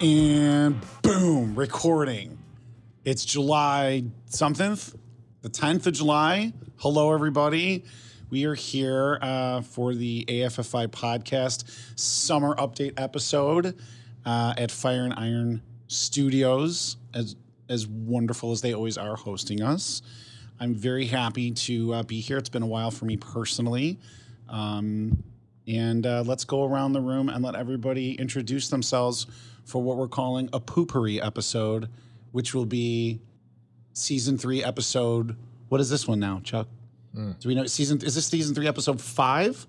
And boom, recording. It's July something, the 10th of July. Hello, everybody. We are here uh, for the AFFI podcast summer update episode uh, at Fire and Iron Studios, as, as wonderful as they always are hosting us. I'm very happy to uh, be here. It's been a while for me personally. Um, and uh, let's go around the room and let everybody introduce themselves for what we're calling a poopery episode, which will be season three, episode. What is this one now, Chuck? Do we know season? Is this season three, episode five?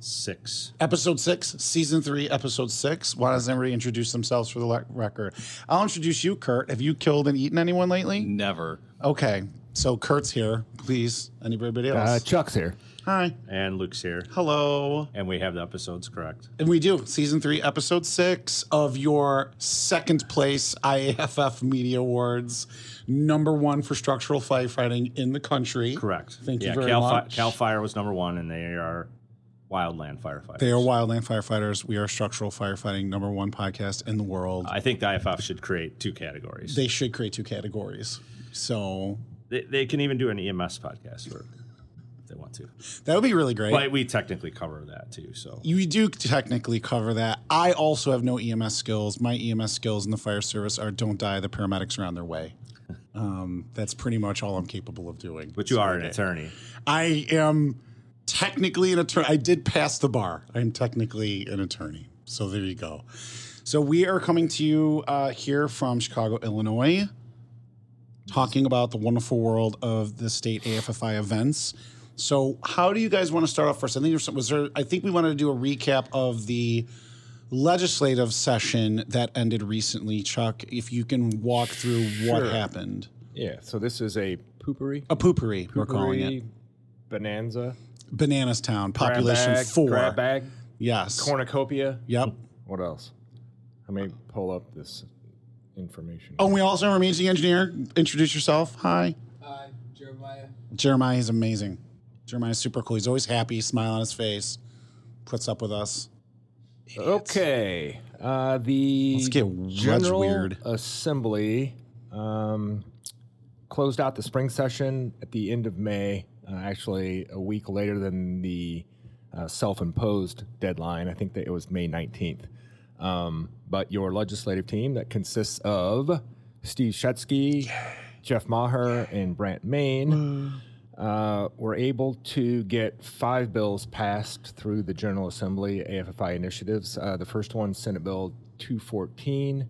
Six. Episode six, season three, episode six. Why doesn't everybody introduce themselves for the le- record? I'll introduce you, Kurt. Have you killed and eaten anyone lately? Never. Okay, so Kurt's here. Please, anybody else? Uh, Chuck's here. Hi, And Luke's here. hello. And we have the episodes correct. And we do season three, episode six of your second place IAFF Media Awards, number one for structural firefighting in the country. Correct. Thank you very Cal much. Cal Fire was number one, and they are wildland firefighters. They are wildland firefighters. We are structural firefighting number one podcast in the world. I think the IFF should create two categories. they should create two categories. So They, they can even do an EMS podcast they want to. that would be really great. But we technically cover that too. So You do technically cover that. I also have no EMS skills. My EMS skills in the fire service are don't die, the paramedics are on their way. Um, that's pretty much all I'm capable of doing. but you So are an attorney. I am technically an attorney. I did pass the bar. I'm technically an attorney. So there you go. So we are coming to you uh, here from Chicago, Illinois, talking about the wonderful world of the state AFFI events. So how do you guys want to start off first? I think there's some, was there. I think we wanted to do a recap of the legislative session that ended recently. Chuck, if you can walk through what Sure. happened. Yeah, so this is a poopery. A poopery, we're calling it. Bonanza. Bananas Town, Grab population bag, four. Grab bag. Yes. Cornucopia. Yep. What else? Let me pull up this information. Oh, and we also have our amazing engineer. Introduce yourself. Hi. Hi, Jeremiah. Jeremiah is amazing. Jeremiah's super cool. He's always happy, smile on his face, puts up with us. Okay. Uh, the Let's get General weird. Assembly um, closed out the spring session at the end of May, uh, actually a week later than the uh, self imposed deadline. I think that it was May 19th. Um, but your legislative team that consists of Steve Shetsky, Jeff Maher, and Brant Main uh, were able to get five bills passed through the General Assembly AFFI initiatives. Uh, the first one, Senate Bill 214,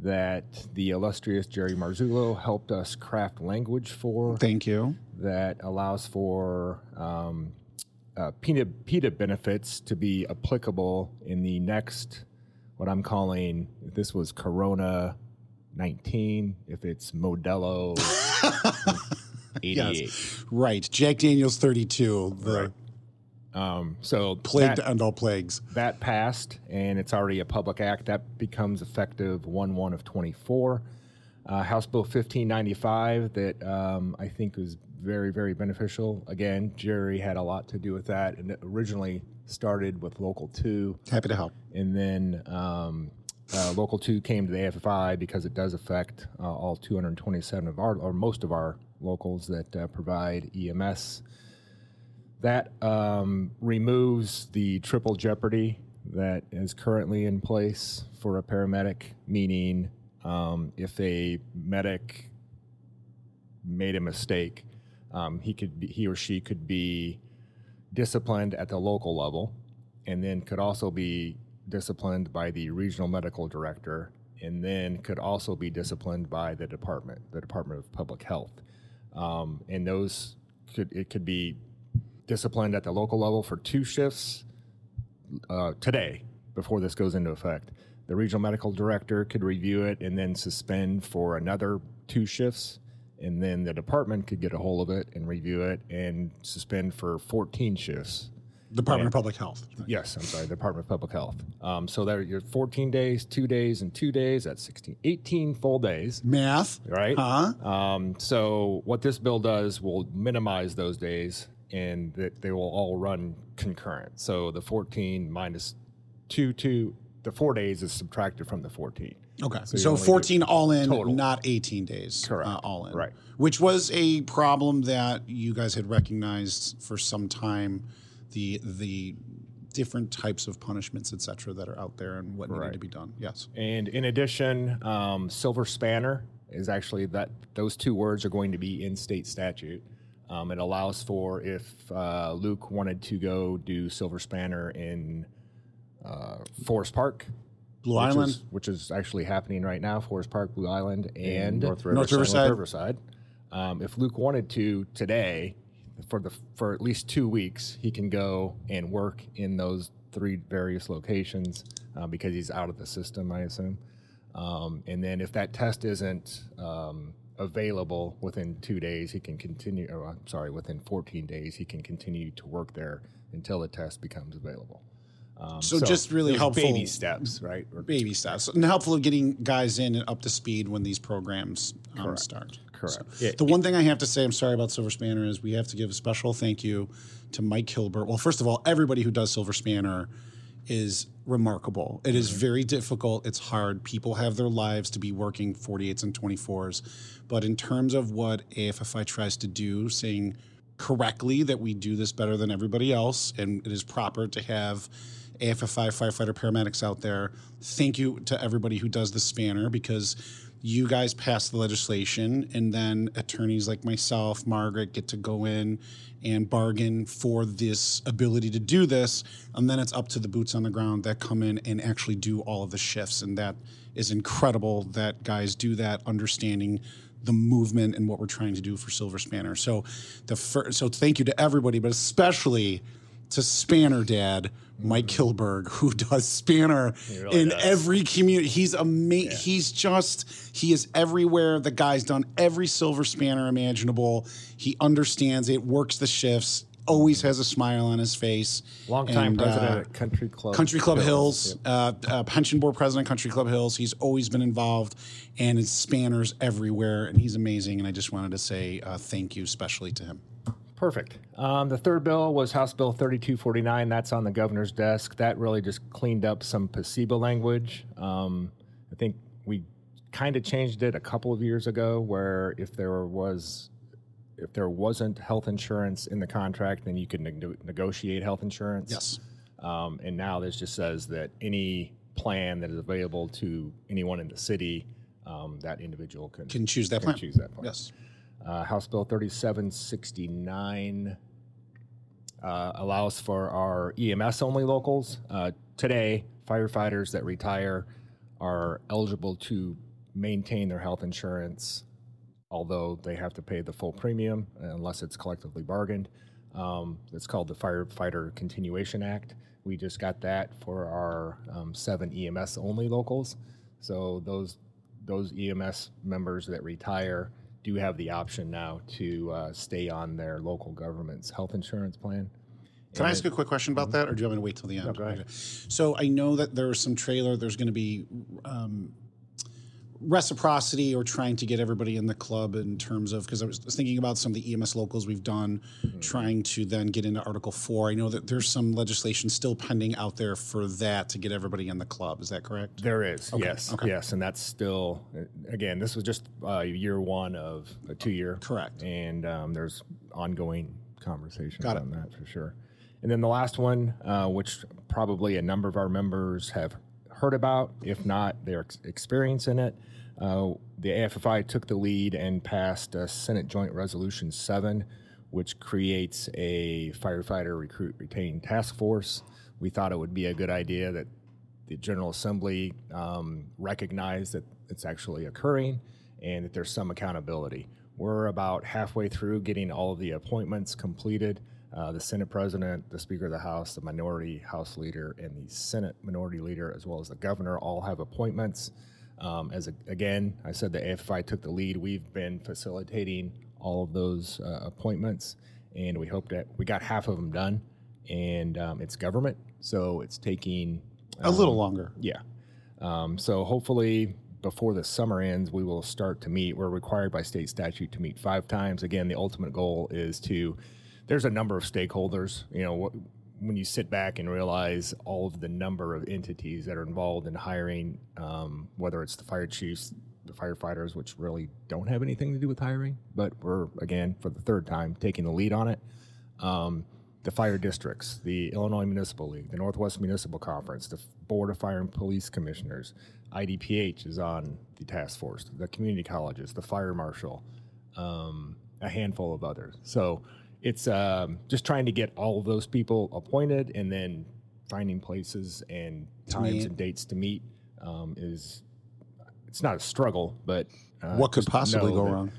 that the illustrious Jerry Marzullo helped us craft language for Thank you. that allows for um, uh, PEDA, PEDA benefits to be applicable in the next, what I'm calling, if this was Corona 19, if it's Modelo 88. Right. Jack Daniels 32, the Um, so plague that, end all plagues. that passed, and it's already a public act. That becomes effective 1 1 of 24. Uh, House Bill 1595, that um, I think was very, very beneficial. Again, Jerry had a lot to do with that, and it originally started with Local 2, Happy to help. and then um, uh, Local 2 came to the AFFI because it does affect uh, all 227 of our, or most of our locals that uh, provide EMS. That um, removes the triple jeopardy that is currently in place for a paramedic, meaning um, if a medic made a mistake, um, he could be, he or she could be disciplined at the local level, and then could also be disciplined by the regional medical director, and then could also be disciplined by the department, the Department of Public Health. Um, and those could it could be disciplined at the local level for two shifts uh, today before this goes into effect. The regional medical director could review it and then suspend for another two shifts, and then the department could get a hold of it and review it and suspend for 14 shifts. Department of Public Health. Yes, I'm sorry, Department of Public Health. Um, so there you're 14 days, two days, and two days. That's 16, 18 full days, Math. right? Huh? Um, so what this bill does will minimize those days, and that they will all run concurrent. So the 14 minus two, two, the four days is subtracted from the 14. Okay. you So, only do 14 all in, total. not 18 days. Correct. Uh, all in. Right. Which was a problem that you guys had recognized for some time the the different types of punishments, et cetera, that are out there and what needed Right. to be done. Yes. And in addition, um, silver spanner is actually that those two words are going to be in state statute. Um, it allows for if uh, Luke wanted to go do silver spanner in uh, Forest Park, Blue which Island. is, which is actually happening right now, Forest Park, Blue Island, and North North Riverside. Riverside. North Riverside. Um, if Luke wanted to today, for the for at least two weeks, he can go and work in those three various locations uh, because he's out of the system, I assume. Um, and then if that test isn't um, available within two days, he can continue. Or I'm sorry, within 14 days, he can continue to work there until the test becomes available. Um, So just really helpful- baby steps, right? Or- Baby steps. And helpful getting guys in and up to speed when these programs um, start. Correct. So, the one thing I have to say, I'm sorry about Silver Spanner, is we have to give a special thank you to Mike Hilbert. Well, first of all, everybody who does Silver Spanner is remarkable. It is mm-hmm. very difficult. It's hard. People have their lives to be working 48s and 24s. But in terms of what AFFI tries to do, saying correctly that we do this better than everybody else and it is proper to have AFFI firefighter paramedics out there. Thank you to everybody who does the spanner because you guys pass the legislation and then attorneys like myself, Margaret, get to go in and bargain for this ability to do this. And then it's up to the boots on the ground that come in and actually do all of the shifts. And that is incredible that guys do that, understanding the movement and what we're trying to do for Silver Spanner. So the first, so thank you to everybody, but especially to Spanner Dad, Mike Kilberg, who does Spanner really in does. every community. He's amazing. He's just he is everywhere. The guy's done every Silver Spanner imaginable. He understands it, works the shifts, always has a smile on his face. Longtime And, uh, at Country Club. Country Club Hills, Yep. uh, uh, pension board president, Country Club Hills. He's always been involved, and his spanners everywhere, and he's amazing. And I just wanted to say uh, thank you, especially to him. Perfect. Um, the third bill was House Bill 3249. That's on the governor's desk. That really just cleaned up some placebo language. Um, I think we kind of changed it a couple of years ago, where if there was if there wasn't health insurance in the contract, then you could nego- negotiate health insurance. Yes. Um, and now this just says that any plan that is available to anyone in the city, um, that individual can, Can choose that can plan. choose that plan. Yes. Uh, House Bill 3769 uh, allows for our EMS only locals. Uh, today, firefighters that retire are eligible to maintain their health insurance, although they have to pay the full premium unless it's collectively bargained. Um, it's called the Firefighter Continuation Act. We just got that for our um, seven EMS only locals. So those those EMS members that retire do have the option now to uh, stay on their local government's health insurance plan. Can I ask a quick question about that, or do you want me to wait till the end? Mm-hmm. go ahead. Okay. So I know that there's some trailer. There's going to be um, reciprocity or trying to get everybody in the club in terms of because I was thinking about some of the EMS locals we've done, Mm-hmm. trying to then get into Article Four. I know that there's some legislation still pending out there for that to get everybody in the club. Is that correct? There is, yes, okay. yes, and that's still, again, this was just uh, year one of a two-year. Correct. And um, there's ongoing it. on that for sure. And then the last one, uh, which probably a number of our members have heard about, if not, they're ex- experiencing it. Uh, the AFFI took the lead and passed uh, Senate Joint Resolution 7, which creates a firefighter recruit retain task force. We thought it would be a good idea that the General Assembly um, recognize that it's actually occurring and that there's some accountability. We're about halfway through getting all of the appointments completed. Uh, the Senate President, the Speaker of the House, the Minority House Leader, and the Senate Minority Leader, as well as the Governor, all have appointments. Um, as a, again, I said the AFI took the lead. We've been facilitating all of those uh, appointments, and we hope that we got half of them done. and um, it's government, so it's taking A little longer. yeah. Um, so hopefully before the summer ends, we will start to meet. We're required by state statute to meet five times. Again, the ultimate goal is to. There's a number of stakeholders. You know, when you sit back and realize all of the number of entities that are involved in hiring, um, whether it's the fire chiefs, the firefighters, which really don't have anything to do with hiring, but we're again for the third time taking the lead on it. Um, the fire districts, the Illinois Municipal League, the Northwest Municipal Conference, the Board of Fire and Police Commissioners, IDPH is on the task force, the community colleges, the fire marshal, um, a handful of others. So it's um, just trying to get all of those people appointed and then finding places and times meet. and dates to meet um, is it's not a struggle, but uh, what could possibly go wrong?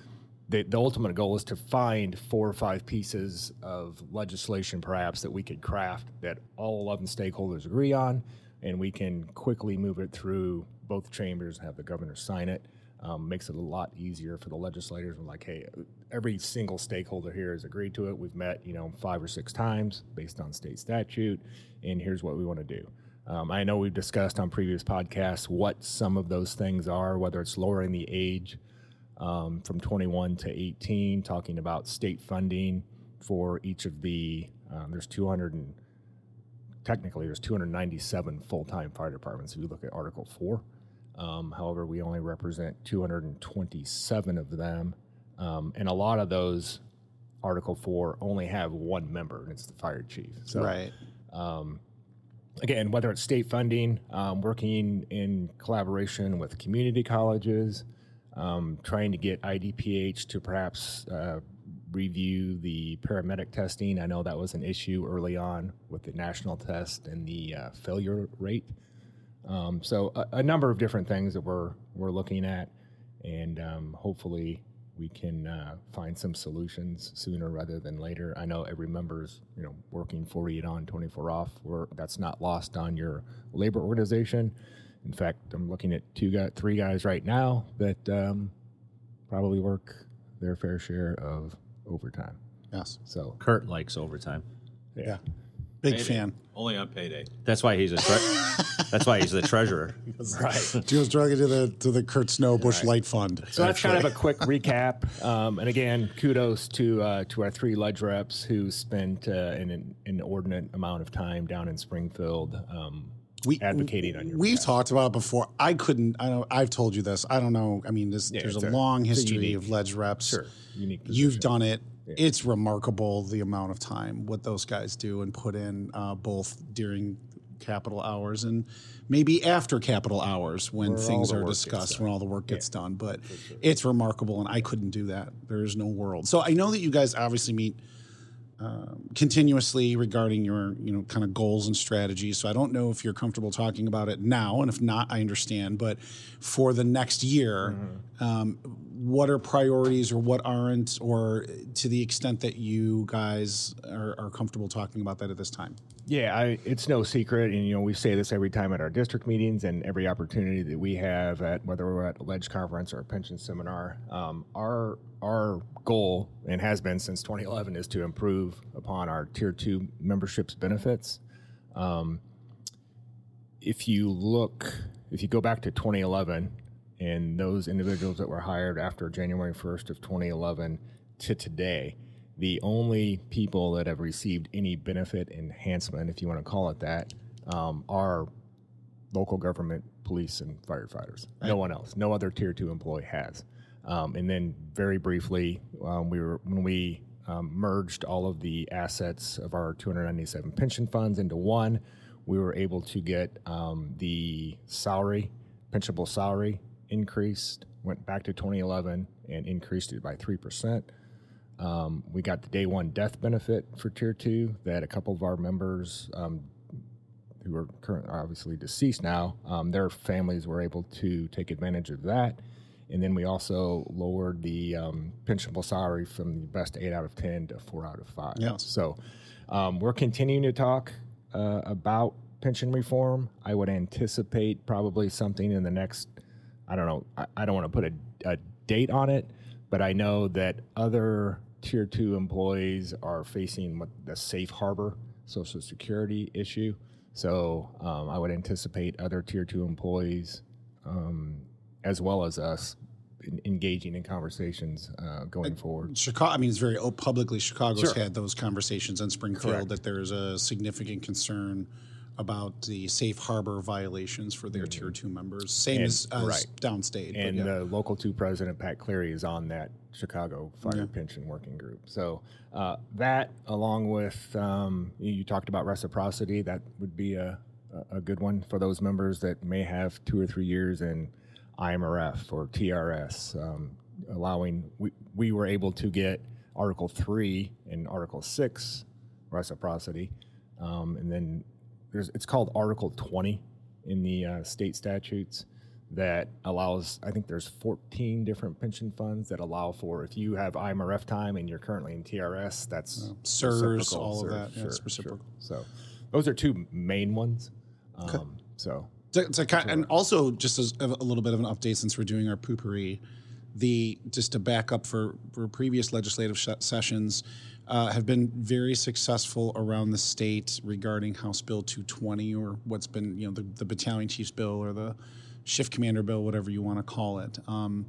the, the ultimate goal is to find four or five pieces of legislation, perhaps, that we could craft that all 11 stakeholders agree on, and we can quickly move it through both chambers, and have the governor sign it. Um, makes it a lot easier for the legislators. We're like, hey, every single stakeholder here has agreed to it. We've met, you know, five or six times based on state statute, and here's what we want to do. Um, I know we've discussed on previous podcasts what some of those things are, whether it's lowering the age um, from 21 to 18, talking about state funding for each of the. Um, there's 200 and technically there's 297 full-time fire departments if you look at Article Four. Um, however, we only represent 227 of them, um, and a lot of those Article Four only have one member, and it's the fire chief. So right. again, whether it's state funding, um, working in collaboration with community colleges, um, trying to get IDPH to perhaps uh, review the paramedic testing. I know that was an issue early on with the national test and the uh, failure rate. Um, so a, a number of different things that we're we're looking at, and um, hopefully we can uh, find some solutions sooner rather than later. I know every member's you know working 48 on, 24 off. Where that's not lost on your labor organization. In fact, I'm looking at two guys, three guys right now that um, probably work their fair share of overtime. Yes. So Kurt likes overtime. Yeah. Big Payday. fan. Only on payday. That's why he's a. Tre- that's why he's the treasurer. right. Jim's drugging to the to the Kurt Snow Busch Light Fund. So that's kind of a quick recap. Um, and again, kudos to uh, to our three ledge reps who spent uh, an, an inordinate amount of time down in Springfield um, we advocating on your We've behalf. talked about it before. I couldn't. I don't. I've told you this. I don't know. I mean, this, there's a, a- long it's a history unique- of ledge reps. Sure, unique. You've done it. It's remarkable the amount of time what those guys do and put in uh, both during capital hours and maybe after capital hours when Where things are discussed, when all the work gets done. But it's remarkable, and I couldn't do that. There is no world. So I know that you guys obviously meet um, continuously regarding your you know kind of goals and strategies. So I don't know if you're comfortable talking about it now, and if not, I understand. But for the next year, um, what are priorities or what aren't, or to the extent that you guys are, are comfortable talking about that at this time? Yeah, I, it's no secret, and you know we say this every time at our district meetings and every opportunity that we have at whether we're at a ledge conference or a pension seminar. Um, our our goal and has been since 2011 is to improve upon our tier two memberships benefits. Um, if you look, if you go back to 2011 and those individuals that were hired after January 1st of 2011 to today, the only people that have received any benefit enhancement, if you want to call it that, um, are local government, police, and firefighters. No one else. No other tier two employee has. Um, and then, very briefly, um, we were when we um, merged all of the assets of our 297 pension funds into one. We were able to get um, the salary, pensionable salary, increased. Went back to 2011 and increased it by three percent. Um, we got the day one death benefit for tier two that a couple of our members um, who are currently obviously deceased now, um, their families were able to take advantage of that. And then we also lowered the um, pensionable salary from the best eight out of 10 to four out of five. Yes. So um, we're continuing to talk uh, about pension reform. I would anticipate probably something in the next, I don't know, I, I don't want to put a, a date on it, but I know that other tier two employees are facing what the safe harbor Social Security issue. So um, I would anticipate other tier two employees, um, as well as us, in, engaging in conversations uh, going forward. Chicago, I mean, it's very o- publicly. Chicago's Sure. had those conversations in Springfield Correct. that there's a significant concern about the safe harbor violations for their tier two members, same And- as, as right. downstate. but And yeah. the local two president, Pat Cleary, is on that Chicago Fire Pension Working Group. So uh, that, along with um, you, you talked about reciprocity, that would be a, a a good one for those members that may have two or three years in IMRF or TRS, um, allowing we, we were able to get Article three and Article six reciprocity, um, and then there's it's called Article twenty in the uh, state statutes that allows I think there's 14 different pension funds that allow for if you have IMRF time and you're currently in TRS, that's SERS, reciprocal, all of that, yeah, it's reciprocal. So those are two main ones. Um, so to, to ki- and also just as a, a little bit of an update since we're doing our poopery, the just to back up for, for previous legislative sh- sessions uh, have been very successful around the state regarding House Bill 220 or what's been you know the, the battalion chief's bill or the shift commander bill, whatever you want to call it. Um,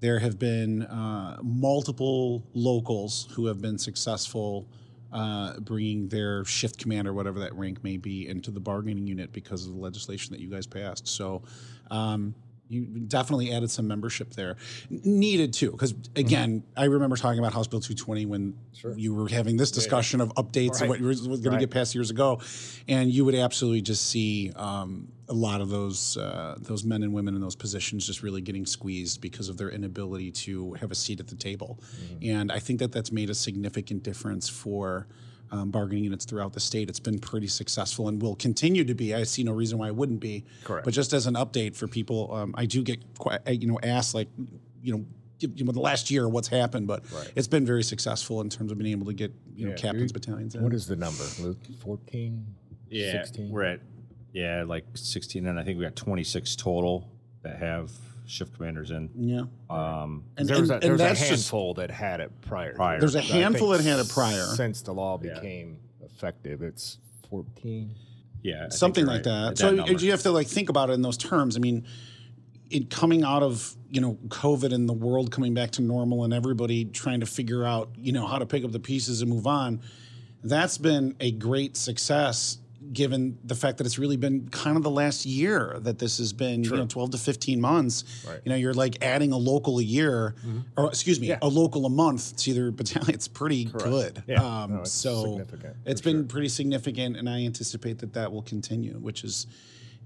there have been uh, multiple locals who have been successful uh, bringing their shift commander, whatever that rank may be, into the bargaining unit because of the legislation that you guys passed. So um, you definitely added some membership there. Needed to, because again, I remember talking about House Bill 220 when you were having this discussion of updates of what was going to get passed years ago, and you would absolutely just see um, a lot of those uh, those men and women in those positions just really getting squeezed because of their inability to have a seat at the table, and I think that that's made a significant difference for. Um, bargaining units throughout the state. It's been pretty successful and will continue to be. I see no reason why it wouldn't be. Correct. But just as an update for people, um, I do get quite, you know asked like, you know, you know, the last year what's happened, but it's been very successful in terms of being able to get you know Yeah, captains you- battalions. In. what is the number, Luke? 14? Yeah, 16? we're at yeah like 16, and I think we got 26 total that have shift commanders in. yeah, Um, and, there was, and- a, there and was a that's just handful that had it prior. Prior. there's a think handful that had it prior, Since the law became effective, it's 14. yeah, I something like right. that. At So number. you have to like think about it in those terms. I mean, it coming out of you know COVID and the world coming back to normal and everybody trying to figure out you know how to pick up the pieces and move on. That's been a great success given the fact that it's really been kind of the last year that this has been you know 12 to 15 months. Right. you know you're like adding a local a year or excuse me Yeah. a local a month to either battalion. It's pretty good. Yeah. um, No, it's so it's been pretty significant and i anticipate that that will continue which is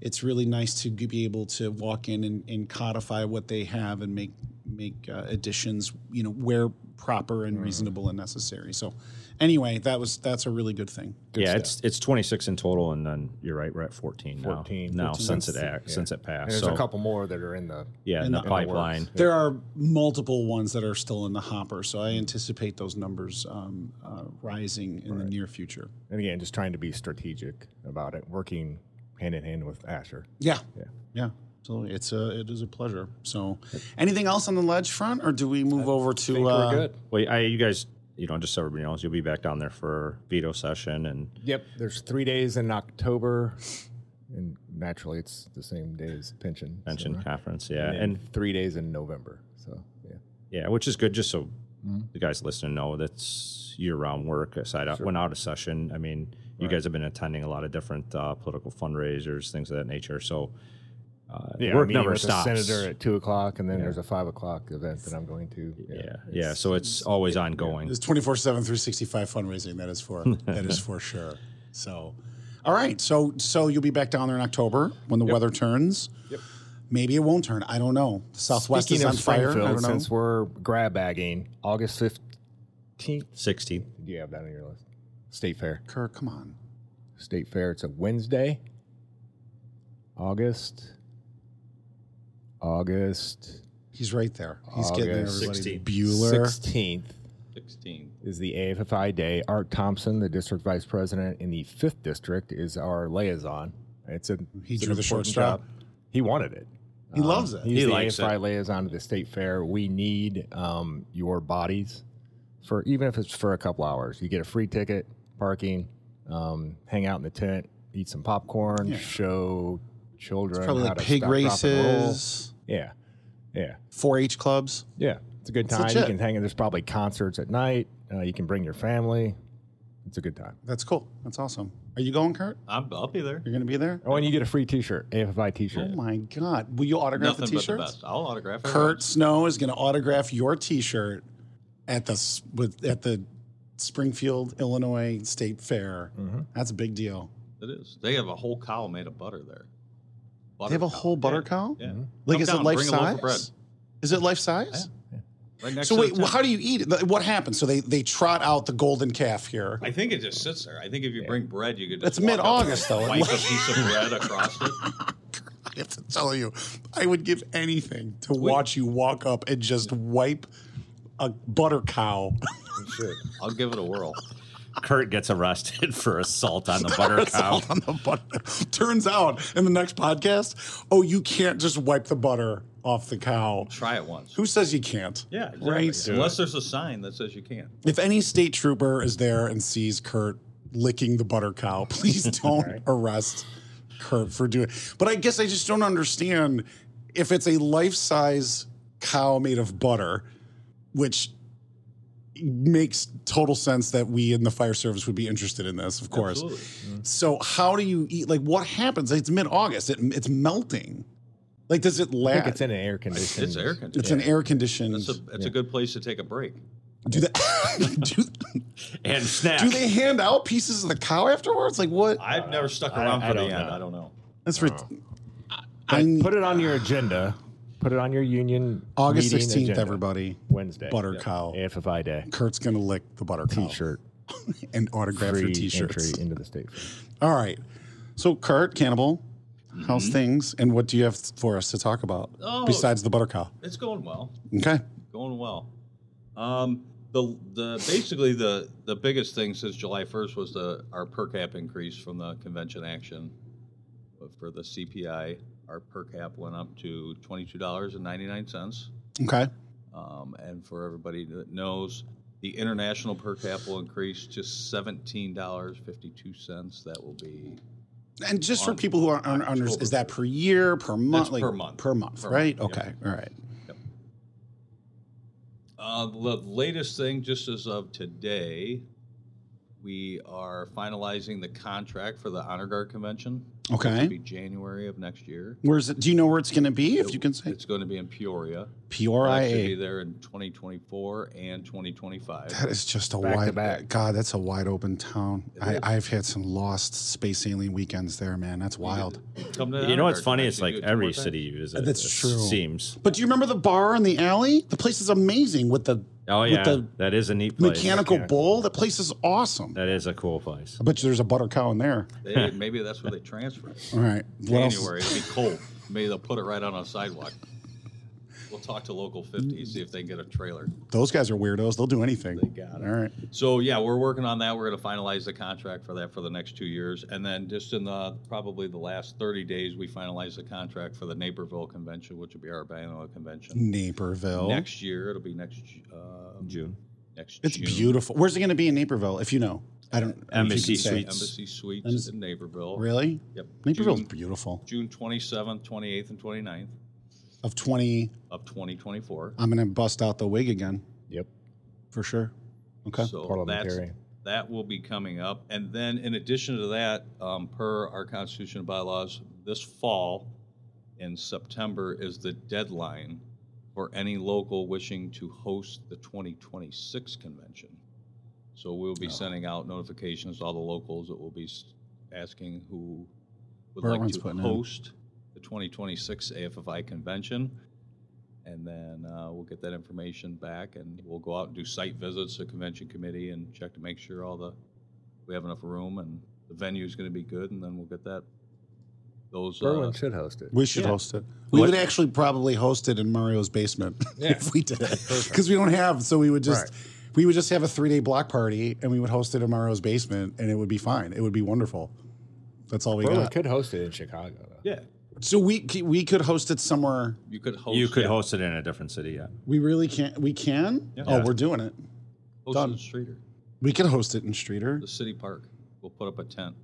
it's really nice to be able to walk in and, and codify what they have and make make uh, additions you know where proper and reasonable and necessary. So anyway that was that's a really good thing Good yeah, stuff. it's it's 26 in total, and then you're right, we're at 14, now. 14. now. Now 14 since it months. act, Yeah. since it And passed, there's so a couple more that are in the. yeah, in the- the in the pipeline. there are multiple ones that are still in the hopper so i anticipate those numbers um, uh, rising in the near future And again, just trying to be strategic about it, working hand in hand with Asher. yeah Yeah. yeah absolutely it's a it is a pleasure so anything else on the ledge front or do we move over to think we're uh, good. Well, I, you guys, you know, just so everybody knows, you'll be back down there for veto session, and Yep. There's three days in October, and naturally it's the same day as pension. so- pension conference, yeah, and, and three days in November. So yeah. Yeah, which is good, just so Mm-hmm. the guys listening know that's year-round work. Aside out when out of session, I mean, you guys have been attending a lot of different uh, political fundraisers, things of that nature. So uh, Yeah, work I'm never with the stops. senator at two o'clock, and then there's a five o'clock event that I'm going to. yeah, yeah. So it's always ongoing. It's 24 7 through 65 fundraising. That is for that is for sure. So, all right. So so you'll be back down there in October when the weather turns. Yep. Maybe it won't turn. I don't know. The Southwest Speaking is on fire. I don't know. since we're grab bagging, August fifteenth. sixteenth. Do you have that on your list? State Fair. Kirk, come on. State Fair. It's a Wednesday. August. August He's right there. He's getting there. August Everybody. 16th. Bueller. sixteenth 16. is the AFFI day. Art Thompson, the district vice president in the fifth district, is our liaison. It's a He it's an drew the short important straw. job. He wanted it. He loves it. He's He the likes AFI it. liaison to the state fair. We need um, your bodies for even if it's for a couple hours. You get a free ticket, parking, um, hang out in the tent, eat some popcorn, Yeah. show children Probably how like to pig stop, drop, and roll. races, Yeah, yeah, 4-H clubs. yeah. It's a good time. You can hang. There's probably concerts at night. Uh, you can bring your family. It's a good time. That's cool. That's awesome. Are you going, Kurt? I'm, I'll be there. You're going to be there? Oh, and you get a free T-shirt, AFFI Oh T-shirt. Oh my God! Will you autograph Nothing the but the t-shirts? best. I'll autograph it. Kurt Snow is going to autograph your T-shirt at the s- with at the Springfield, Illinois State Fair. Mm-hmm. That's a big deal. It is. They have a whole cow made of butter there. They have a Butter whole butter yeah. cow. Yeah. Mm-hmm. Like, Come is down, it life bring a loaf size? bread. Is it life size? Right next So to wait, the well, how do you eat it? What happens? So they they trot out the golden calf here. I think it just sits there. I think if you bring bread, you could. It's Just walk mid-August, though. Wipe a piece of bread across it. I have to tell you, I would give anything to watch you walk up and just wipe a butter cow. I'll give it a whirl. Kurt gets arrested for assault on the butter cow. on the butter. Turns out in the next podcast, oh, you can't just wipe the butter off the cow. Try it once. Who says you can't? Yeah, exactly. Right. Unless there's a sign that says you can't. If any state trooper is there and sees Kurt licking the butter cow, please don't arrest Kurt for doing. But I guess I just don't understand if it's a life size cow made of butter, which makes total sense that we in the fire service would be interested in this, of course. Absolutely. Mm-hmm. So how do you eat? Like, what happens? It's mid August. It, it's melting. Like, does it I last? think it's in an air conditioned. It's air conditioned. It's an air conditioned. It's a it's a good place to take a break. Do they do, And snack. do they hand out pieces of the cow afterwards? Like what? I've never stuck around I for the end. know. I don't know. That's rit- I Put it on your agenda. Put it on your union. August meeting sixteenth, agenda. everybody. Wednesday. Butter cow. AFFI Day. Kurt's gonna lick the butter cow T-shirt. and autograph your t-shirts. entry into the state. All right. So Kurt Cannibal, how's Mm-hmm. things, and what do you have for us to talk about Oh. besides the butter cow? It's going well. Okay. Going well. Um, the the basically the the biggest thing since July first was the our per cap increase from the convention action for the CPI. Our per cap went up to twenty two dollars and ninety nine cents. Okay. Um, and for everybody that knows, the international per cap will increase to seventeen dollars fifty two cents. That will be And just for people who aren't, aren't under, is that per year, per month? That's per month. Per month, Per right? month, Okay. All right. Uh, the latest thing, just as of today, we are finalizing the contract for the Honor Guard Convention. which Okay. will be January of next year. Where's it? Do you know where it's going to be? If you can say It's going to be in Peoria. Peoria. We'll R I actually be there in 2024 and 2025. That is just a Back wide. back. God, that's a wide open town. It I, I've had some lost space alien weekends there, man. That's wild. Come to the You know what's Guard funny? It's like do it two every city you visit. That's it true. Seems. But do you remember the bar in the alley? The place is amazing with the Oh yeah, the that is a neat place. mechanical Mechanical. bull. That place is awesome. That is a cool place. I bet you there's a butter cow in there. They, maybe that's where they transfer. All right. What? January, it'll be cold. Maybe they'll put it right on a sidewalk. We'll talk to local 50, see if they can get a trailer. Those guys are weirdos. They'll do anything. They got it. All right. So yeah, we're working on that. We're going to finalize the contract for that for the next two years, and then just in the probably the last 30 days, we finalize the contract for the Naperville convention, which will be our biannual convention. Naperville. Next year, it'll be next uh, June. Next June. It's June. beautiful. Where's it going to be in Naperville? If you know, I don't. I don't know Embassy can. Suites. Embassy Suites Embassy- in Naperville. Really? Yep. Naperville's June, beautiful. June 27th, 28th, and 29th Of twenty, of 2024. I'm going to bust out the wig again Yep. for sure. Okay. So that's, Parliamentary. that will be coming up. And then in addition to that, um, per our constitution and bylaws, this fall in September is the deadline for any local wishing to host the 2026 convention. So we'll be sending out notifications to all the locals that will be s- asking who would like Everyone's to putting in. host the 2026 AFFI convention. And then uh, we'll get that information back and we'll go out and do site visits to convention committee and check to make sure all the, we have enough room and the venue is going to be good and then we'll get that, those, uh, should host it. We should Yeah. host it. We What- would actually probably host it in Mario's basement Yeah. if we did it because we don't have. So we would just Right. we would just have a three day block party and we would host it in Mario's basement and it would be fine. It would be wonderful. That's all we Berlin got. could host it in Chicago. Though. yeah, So we we could host it somewhere. you could host. You could yeah, host it in a different city. Yeah. We really can't. We can. Yeah. Oh, Yeah. we're doing it. Host it done. in Streator, We could host it in Streator. the city park. We'll put up a tent.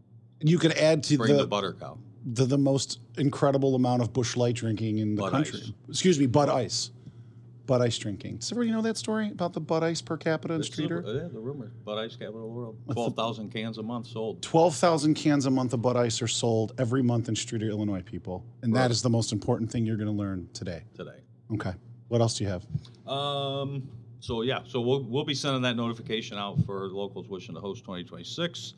And You could add to Bring the, the, butter cow. the the most incredible amount of Busch Light drinking in the Bud country. Ice. Excuse me, Bud Ice. Bud Ice drinking. Does everybody know that story about the Bud Ice per capita in the, Streator? yeah, the rumor. Bud Ice capital of the world. Twelve thousand cans a month sold. 12,000 cans a month of Bud Ice are sold every month in Streator, Illinois, people. And that is the most important thing you're going to learn today. today. Okay. What else do you have? Um. So yeah. So we'll we'll be sending that notification out for locals wishing to host 2026.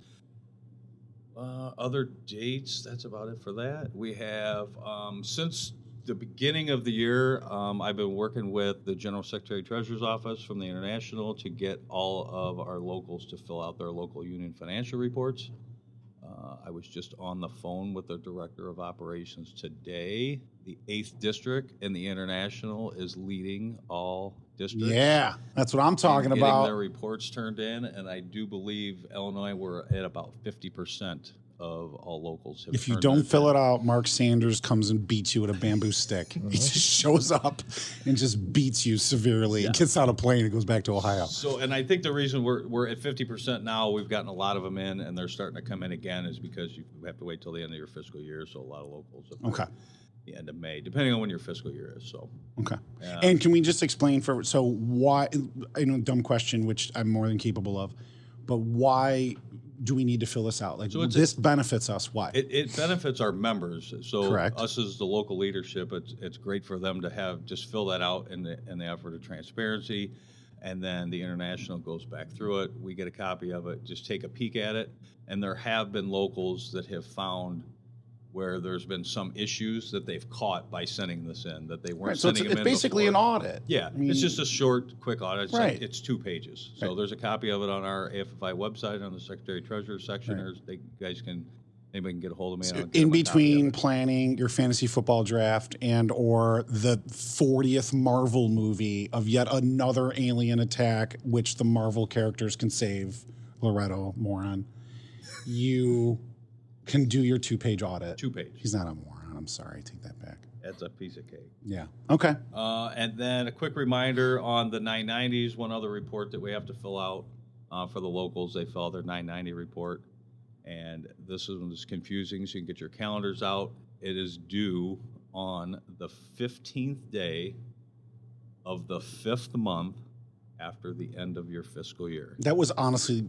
Uh, other dates. That's about it for that. We have um, since the beginning of the year. Um, I've been working with the General Secretary Treasurer's Office from the International to get all of our locals to fill out their local union financial reports. Uh, I was just on the phone with the director of operations today. The eighth district in the international is leading all districts. Yeah, that's what I'm talking getting about. their reports turned in, and I do believe Illinois we're at about fifty percent of all locals. Have If you don't fill in. it out, Mark Sanders comes and beats you with a bamboo stick. He just shows up and just beats you severely. Gets out a plane and goes back to Ohio. So, and I think the reason we're, we're at fifty percent now, we've gotten a lot of them in, and they're starting to come in again, is because you have to wait till the end of your fiscal year. So a lot of locals. Have Okay. The end of May, depending on when your fiscal year is. So. Okay. And can we just explain for so why I know dumb question, which I'm more than capable of, but why do we need to fill this out? Like So it's a- this benefits us. Why? It, it benefits our members. So Correct. us as the local leadership, it's, it's great for them to have just fill that out in the in the effort of transparency, and then the international goes back through it. We get a copy of it, just take a peek at it, and there have been locals that have found where there's been some issues that they've caught by sending this in that they weren't Right, so it's, sending it's them in basically before. an audit. Yeah, I mean, it's just a short, quick audit. It's, like- Right. it's two pages. So Right. there's a copy of it on our AFFI website on the Secretary Treasurer section. Right. There's, they guys can anybody can get a hold of me. and in them a copy of between planning your fantasy football draft and or the 40th Marvel movie of yet another alien attack which the Marvel characters can save Loretto moron you can do your two-page audit Two page. he's not a moron I'm sorry take that back That's a piece of cake. yeah okay Uh, and then a quick reminder on the 990s. One other report that we have to fill out uh, for the locals. They fill out their 990 report, and this one is confusing. So you can get your calendars out. It is due on the 15th day of the fifth month after the end of your fiscal year. that was honestly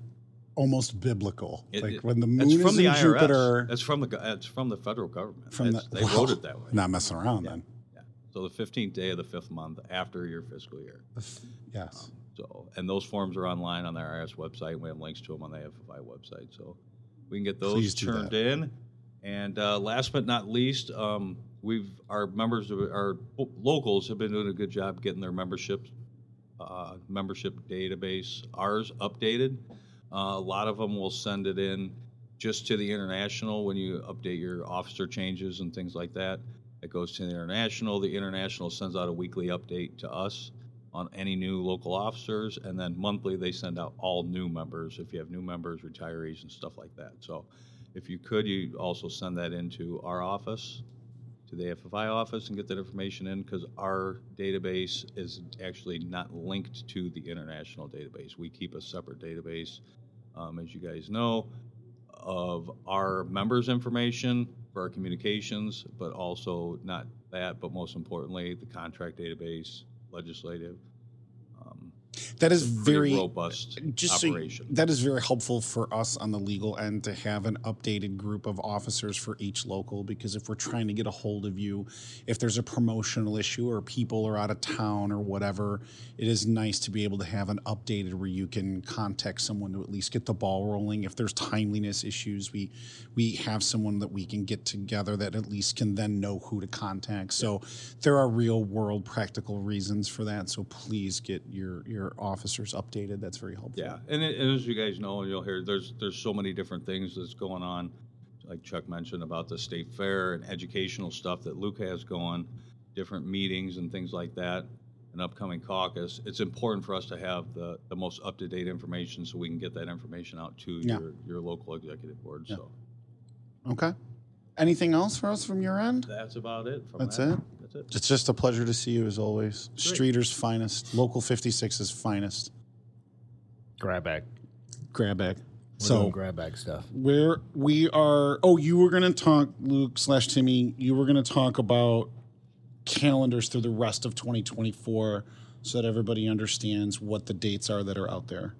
almost biblical It- like it- when the it's moon from is the in IRS. Jupiter That's from the it's from the federal government. from the, they wrote it that way. not messing around then Yeah. So the 15th day of the fifth month after your fiscal year. yes So, and those forms are online on the IRS website. We have links to them on the FFI website, so we can get those Please turned in. And uh, last but not least, um, we've our members, of- our locals have been doing a good job getting their membership uh, membership database ours updated. Uh, a lot of them will send it in just to the international when you update your officer changes and things like that. It goes to the international. The international sends out a weekly update to us on any new local officers, and then monthly they send out all new members if you have new members, retirees, and stuff like that. So, if you could, you also send that into our office, to the FFI office, and get that information in because our database is actually not linked to the international database. We keep a separate database, um, as you guys know, of our members' information for our communications, but also not that, but most importantly, the contract database, legislative. That is very robust just so that is very helpful for us on the legal end to have an updated group of officers for each local because if we're trying to get a hold of you if there's a promotional issue or people are out of town or whatever it is nice to be able to have an updated where you can contact someone to at least get the ball rolling. If there's timeliness issues we we have someone that we can get together that at least can then know who to contact. So there are real world practical reasons for that. So please get your your officers updated that's very helpful Yeah, and, it, and as you guys know, you'll hear there's there's so many different things that's going on. Like Chuck mentioned about the state fair and educational stuff that Luke has going, different meetings and things like that, an upcoming caucus. It's important for us to have the, the most up to date information so we can get that information out to Yeah. your, your local executive board. So Okay. Anything else for us from your end? that's about it. From That's that. it? That's it. It's just a pleasure to see you as always. Streator's finest, local 56's finest. Grab bag. Grab bag. We're So- doing grab bag stuff. Where we are, oh, you were going to talk, Luke slash Timmy, you were going to talk about calendars through the rest of 2024 so that everybody understands what the dates are that are out there.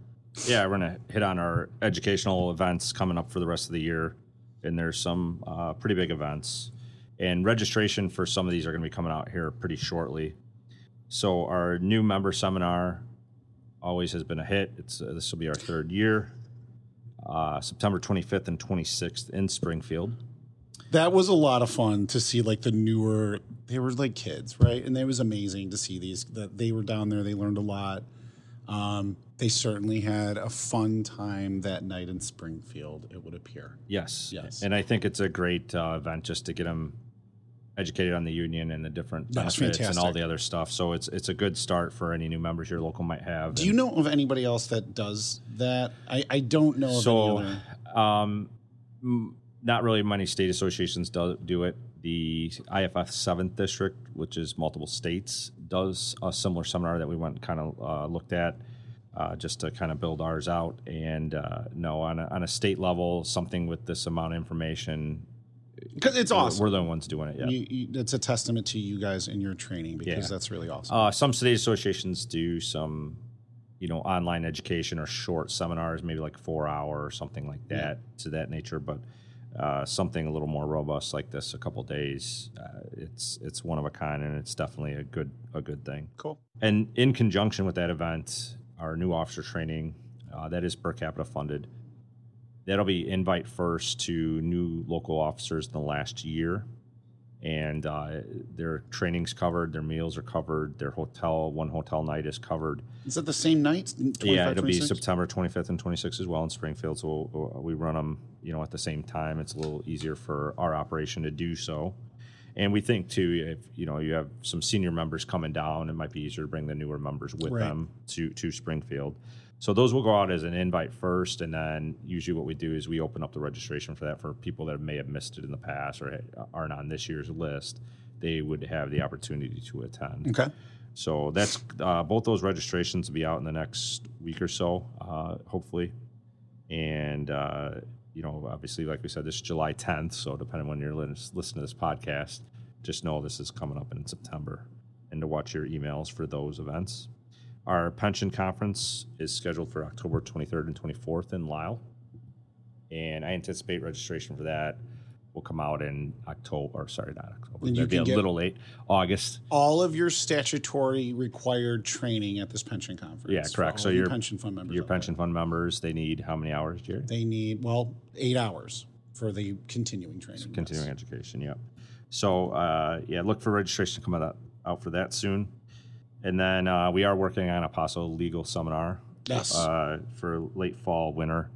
Yeah, we're gonna hit on our educational events coming up for the rest of the year, and there's some uh, pretty big events, and registration for some of these are gonna be coming out here pretty shortly. So our new member seminar always has been a hit. It's uh, this will be our third year, uh, September 25th and 26th in Springfield. That was a lot of fun to see like the newer they were like kids, right? And it was amazing to see these that they were down there, they learned a lot. Um, they certainly had a fun time that night in Springfield, it would appear. Yes. Yes. And I think it's a great uh, event just to get them educated on the union and the different That's benefits and all the other stuff. So it's it's a good start for any new members your local might have. Do And you know of anybody else that does that? I, I don't know of so, any other. um, not really many state associations do, do it. The IAFF seventh district, which is multiple states, does a similar seminar that we went kind of uh, looked at. Uh, just to kind of build ours out, and uh, no, on a, on a state level, something with this amount of information, 'Cause it's awesome. We're the ones doing it. Yeah. You, you, it's a testament to you guys and your training because Yeah. that's really awesome. Uh, some state associations do some, you know, online education or short seminars, maybe like four hour or something like that to that nature. But uh, something a little more robust like this, a couple days, uh, it's it's one of a kind, and it's definitely a good a good thing. cool. And in conjunction with that event, our new officer training uh, that is per capita funded. That'll be invite first to new local officers in the last year, and uh, their training's covered, their meals are covered, their hotel one hotel night is covered. Is that the same night? yeah, it'll be September 25th and 26th as well in Springfield. So we'll, we run them, you know, at the same time. It's a little easier for our operation to do so. And we think too, if you know you have some senior members coming down, it might be easier to bring the newer members with Right. them to to Springfield. So those will go out as an invite first, and then usually what we do is we open up the registration for that for people that may have missed it in the past or aren't on this year's list. They would have the opportunity to attend. Okay. So that's uh, both those registrations will be out in the next week or so, uh, hopefully. And uh, you know, obviously, like we said, this is July 10th. So depending on when you're listening to this podcast, just know this is coming up in September, and to watch your emails for those events. Our pension conference is scheduled for October 23rd and 24th in Lisle, and I anticipate registration for that will come out in October. Or sorry, not October. And you That'd be a little late. August. All of your statutory required training at this pension conference. Yeah, correct. So your pension fund members. Your out there. pension fund members, they need how many hours, Jerry? They need well eight hours for the continuing training. yes. Continuing education, yep. So, uh, yeah, look for registration coming out, out for that soon. And then uh, we are working on a possible legal seminar Yes. uh, for late fall, winter.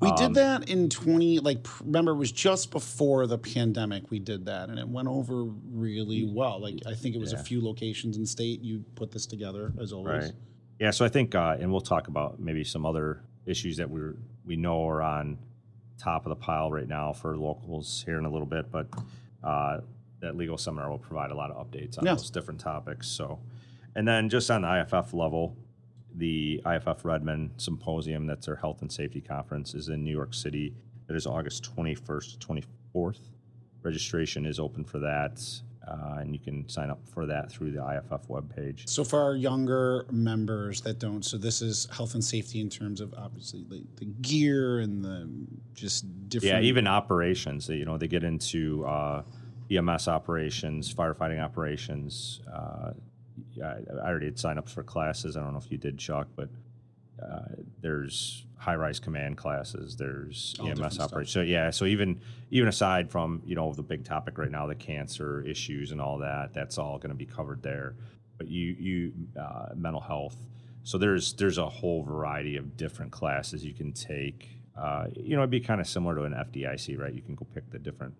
We Um, did that in 20, like, remember, it was just before the pandemic we did that, and it went over really well. Like, I think it was a few locations in state. You put this together, as always. Right. Yeah, so I think, uh, and we'll talk about maybe some other issues that we're we know are on top of the pile right now for locals here in a little bit, but uh, that legal seminar will provide a lot of updates on Yeah. those different topics. So, and then just on the IAFF level, the IAFF Redmond Symposium, that's their health and safety conference, is in New York City. It is August 21st to 24th. Registration is open for that, uh, and you can sign up for that through the IAFF webpage. So, for our younger members that don't, so this is health and safety in terms of obviously the, the gear and the just different. Yeah, even operations. You know, they get into uh, EMS operations, firefighting operations. Uh, I I already had signups for classes. I don't know if you did, Chuck, but uh, there's high-rise command classes. There's All EMS operations. So yeah, so even even aside from you know the big topic right now, the cancer issues and all that, that's all going to be covered there. But you you uh, mental health. So there's there's a whole variety of different classes you can take. Uh, you know, it'd be kind of similar to an FDIC, right? You can go pick the different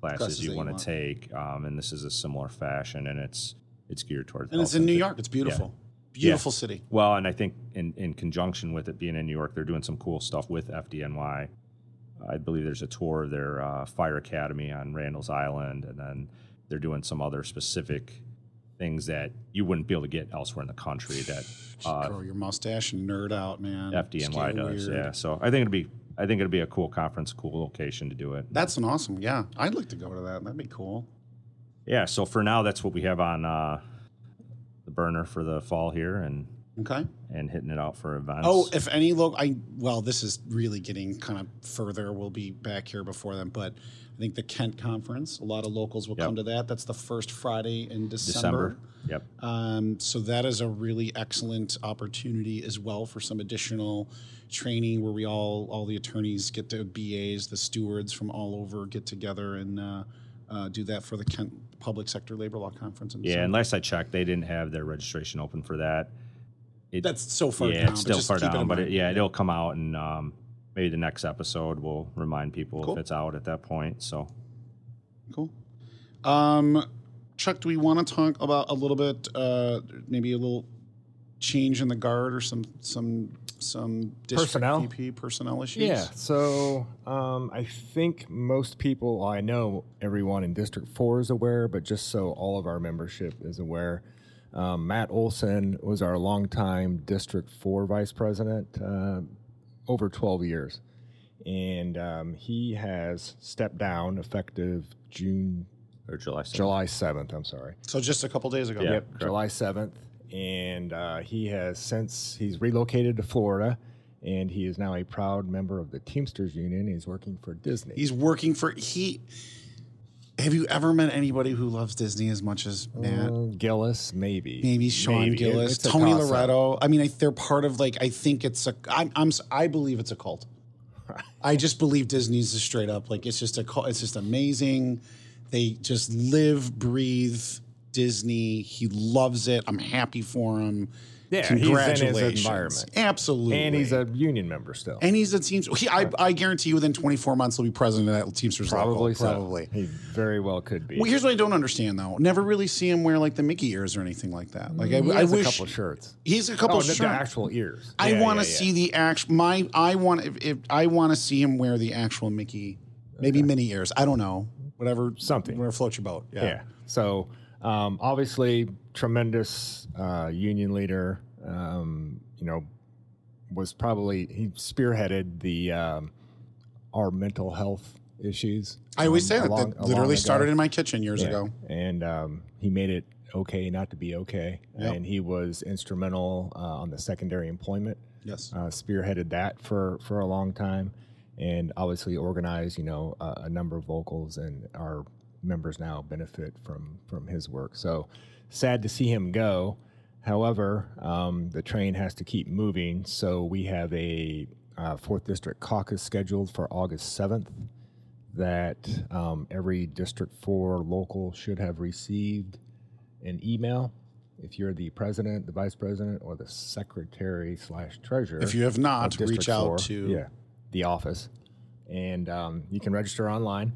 classes, Classes you you want want. to take, um, and this is a similar fashion, and it's it's geared towards. and it's in New York. It's beautiful. Beautiful city. Well, and I think in, in conjunction with it being in New York, they're doing some cool stuff with FDNY. I believe there's a tour of their uh, fire academy on Randall's Island, and then they're doing some other specific things that you wouldn't be able to get elsewhere in the country that uh, Grow your mustache and nerd out, man. FDNY does. weird. Yeah, so I think it'd be I think it'd be a cool conference, cool location to do it. That's an awesome. Yeah, I'd like to go to that. That'd be cool. Yeah. So for now, that's what we have on uh, the burner for the fall here, and Okay. and hitting it out for events. Oh, if any local, I well, this is really getting kind of further. We'll be back here before then, but I think the Kent conference. A lot of locals will Yep. come to that. That's the first Friday in December. December. Yep. Um, so that is a really excellent opportunity as well for some additional training where we all all the attorneys get to BAs, the stewards from all over get together and uh, uh, do that for the Kent Public Sector Labor Law Conference. In Yeah. And last I checked, they didn't have their registration open for that. It, that's so far yeah, down. it's still far down, but it, yeah, it'll come out, and um, maybe the next episode will remind people Cool. if it's out at that point. So Cool. Um, Chuck, do we want to talk about a little bit, uh, maybe a little change in the guard or some some some district Personnel? VP personnel issues? Yeah. So um, I think most people, I know everyone in District 4 is aware, but just so all of our membership is aware, um, Matt Olson was our longtime District 4 vice president, uh, over 12 years. And um, he has stepped down effective June, or July. 7th. July 7th, I'm sorry. So just a couple days ago. Yeah. Yep. July 7th. And uh, he has since, he's relocated to Florida, and he is now a proud member of the Teamsters Union. He's working for Disney. He's working for he. Have you ever met anybody who loves Disney as much as Matt? Uh, Gillis, maybe. Maybe Sean Maybe. Gillis, It's Tony. Loretto. I mean, I, they're part of like. I think it's a. I'm. I'm. I believe it's a cult. I just believe Disney's a straight up like it's just a. cult. It's just amazing. They just live, breathe Disney. He loves it. I'm happy for him. Yeah, he's Congratulations. environment. Absolutely. And he's a union member still. and he's a Teamster. He, I, I guarantee you, within 24 months, he'll be president of that Teamsters. local. Probably so. Probably. He very well could be. Well, here's what I don't understand though. Never really see him wear like the Mickey ears or anything like that. Like I, I wish a couple shirts. he's a couple Oh, of the, the shirts. actual ears. I Yeah, want to yeah, yeah. see the actual. My I want if, if I want to see him wear the actual Mickey, maybe mini ears. I don't know. Whatever Something. Whatever floats your boat. Yeah. So um, obviously, tremendous uh, union leader. Um, you know, was probably he spearheaded the um, our mental health issues. I always um, say that. along- that literally started in my kitchen years Yeah. ago. and um, he made it okay not to be okay. Yep. And he was instrumental uh, on the secondary employment. Yes. uh, spearheaded that for for a long time, and obviously organized you know a, a number of locals, and our members now benefit from from his work. So sad to see him go. However, um, the train has to keep moving, so we have a uh, fourth district caucus scheduled for August seventh. That um, every District Four local should have received an email. If you're the president, the vice president, or the secretary slash treasurer, If you have not, reach out 4, to. yeah the office, and um, you can register online.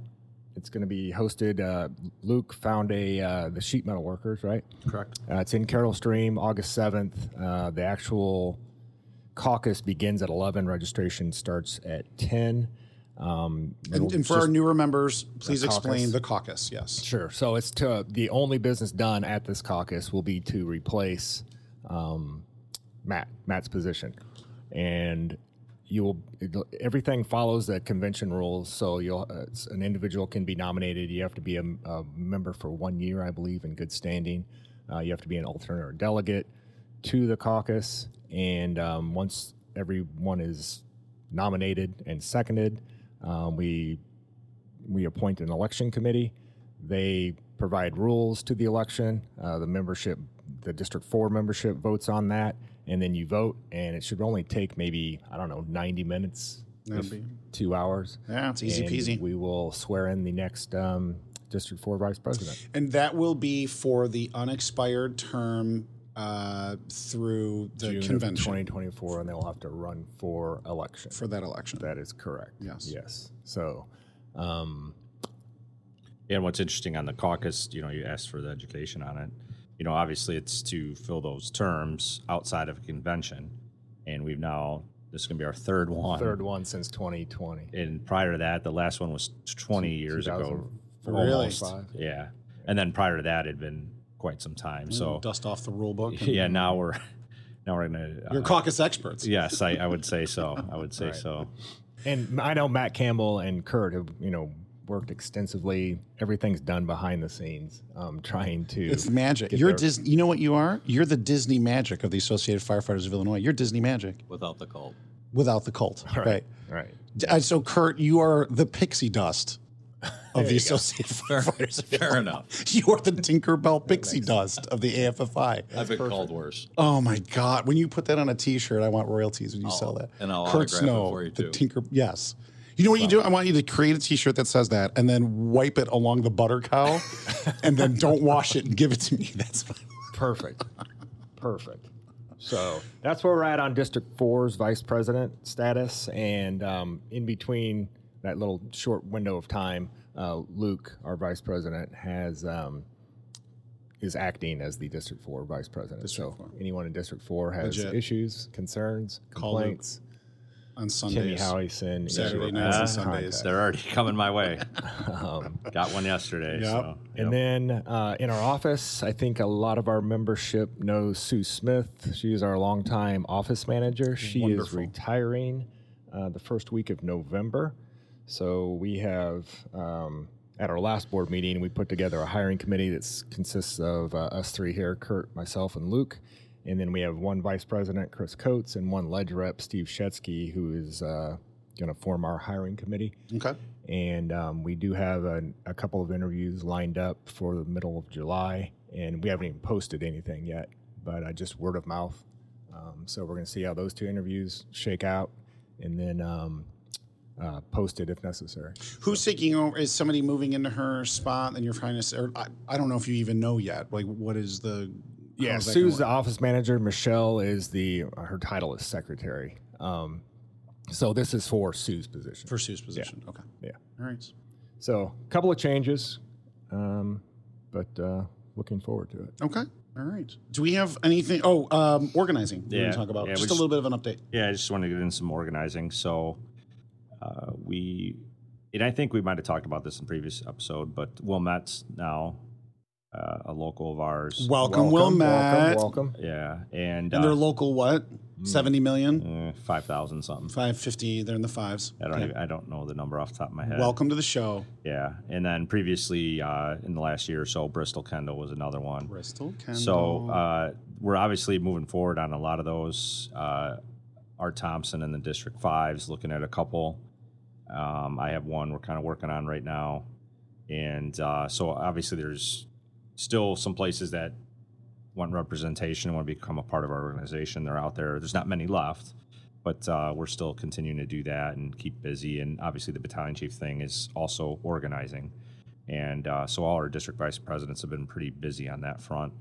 It's going to be hosted. Uh, Luke found a uh, the sheet metal workers, right? Correct. Uh, it's in Carol Stream, August seventh. Uh, the actual caucus begins at eleven. Registration starts at ten. Um, And, and for our newer members, please explain the caucus. Yes. Sure. So it's to the only business done at this caucus will be to replace um, Matt Matt's position, and you will it'll- everything follows the convention rules. So you'll uh, an individual can be nominated. You have to be a, a member for one year, I believe, in good standing. Uh, you have to be an alternate or delegate to the caucus, and um, once everyone is nominated and seconded, um, we we appoint an election committee. They provide rules to the election. Uh, the membership, the District 4 membership votes on that, and then you vote, and it should only take maybe, I don't know, 90 minutes, if two hours. Yeah, it's easy And peasy. We will swear in the next um, District 4 vice president. And that will be for the unexpired term uh, through the June convention 2024, and they'll have to run for election. for that election. That is correct. Yes. Yes. So, um, Yeah, and what's interesting on the caucus, you know, you asked for the education on it. You know, obviously it's to fill those terms outside of a convention. And we've now, this is going to be our third one. third one since 2020. And prior to that, the last one was 20 years ago. Really? Almost. 2005. Yeah. And then prior to that, it had been quite some time. Mm, so, dust off the rule book. yeah, now we're, now we're going to. Uh, You're caucus experts. Yes, I, I would say so. I would say Right. so. And I know Matt Campbell and Kurt have, you know, worked extensively. Everything's done behind the scenes, um, trying to. It's magic. You're their- Disney. You know what you are? You're the Disney magic of the Associated Firefighters of Illinois. You're Disney magic without the cult. without the cult. Right. Right. D- uh, So, Kurt, you are the pixie dust of the. Associated Firefighters. of Fair enough. You are the Tinkerbell pixie dust of the AFFI. I've been called worse. Oh my God! When you put that on a T-shirt, I want royalties when you sell that. and I'll Kurt autograph it Snow, for you, the too. Tinker. Yes. You know what you do? I want you to create a T-shirt that says that, and then wipe it along the butter cow, and then don't wash it and give it to me. That's fine. Perfect. Perfect. So that's where we're at on District 4's vice president status. And um, in between that little short window of time, uh, Luke, our vice president, has um, is acting as the District 4 vice president. so anyone in District 4 has Legit. issues, concerns, complaints, On Timmy Sundays, Howison, Saturday issue nights and Sundays. They're already coming my way. Um, Got one yesterday. Yep. So, And then uh, in our office, I think a lot of our membership knows Sue Smith. She is our longtime office manager. She is retiring uh, the first week of November. So we have, um, at our last board meeting, we put together a hiring committee that consists of uh, us three here Kurt, myself, and Luke. And then we have one vice president, Chris Coates, and one ledge rep, Steve Shetsky, who is uh, going to form our hiring committee Okay. and um, we do have a, a couple of interviews lined up for the middle of July, and we haven't even posted anything yet, but uh, just word of mouth. Um, so we're going to see how those two interviews shake out, and then um, uh, post it if necessary. Who's taking over? Is somebody moving into her spot? And you're trying to. Or I, I don't know if you even know yet. Like, what is the? Yeah, how's that Sue's the office manager. Michelle is the her title is secretary. Um, so this is for Sue's position. for Sue's position. Okay. yeah. All right. So a couple of changes, um, but uh, looking forward to it. Okay. All right. Do we have anything? Oh, um, organizing. We're Yeah. going to talk about Yeah, we just a little bit of an update. Yeah, I just wanted to get in some organizing. So uh, we, and I think we might have talked about this in previous episode, but Wilmette's now uh, a local of ours. Welcome, welcome, Wilmette. welcome. Yeah, and, And they're uh, local. What? Seventy million. eh, five thousand something. Five fifty. They're in the fives. I don't Okay. even, I don't know the number off the top of my head. Welcome to the show, Yeah, and then previously uh, in the last year or so, Bristol Kendall was another one. Bristol. Kendall. So uh, we're obviously moving forward on a lot of those. Uh, Art Thompson and the District Fives, looking at a couple. Um, I have one we're kind of working on right now, and uh, so obviously there's still some places that want representation want to become a part of our organization. They're out there. There's not many left, but uh, we're still continuing to do that and keep busy. And obviously the battalion chief thing is also organizing, and uh, so all our district vice presidents have been pretty busy on that front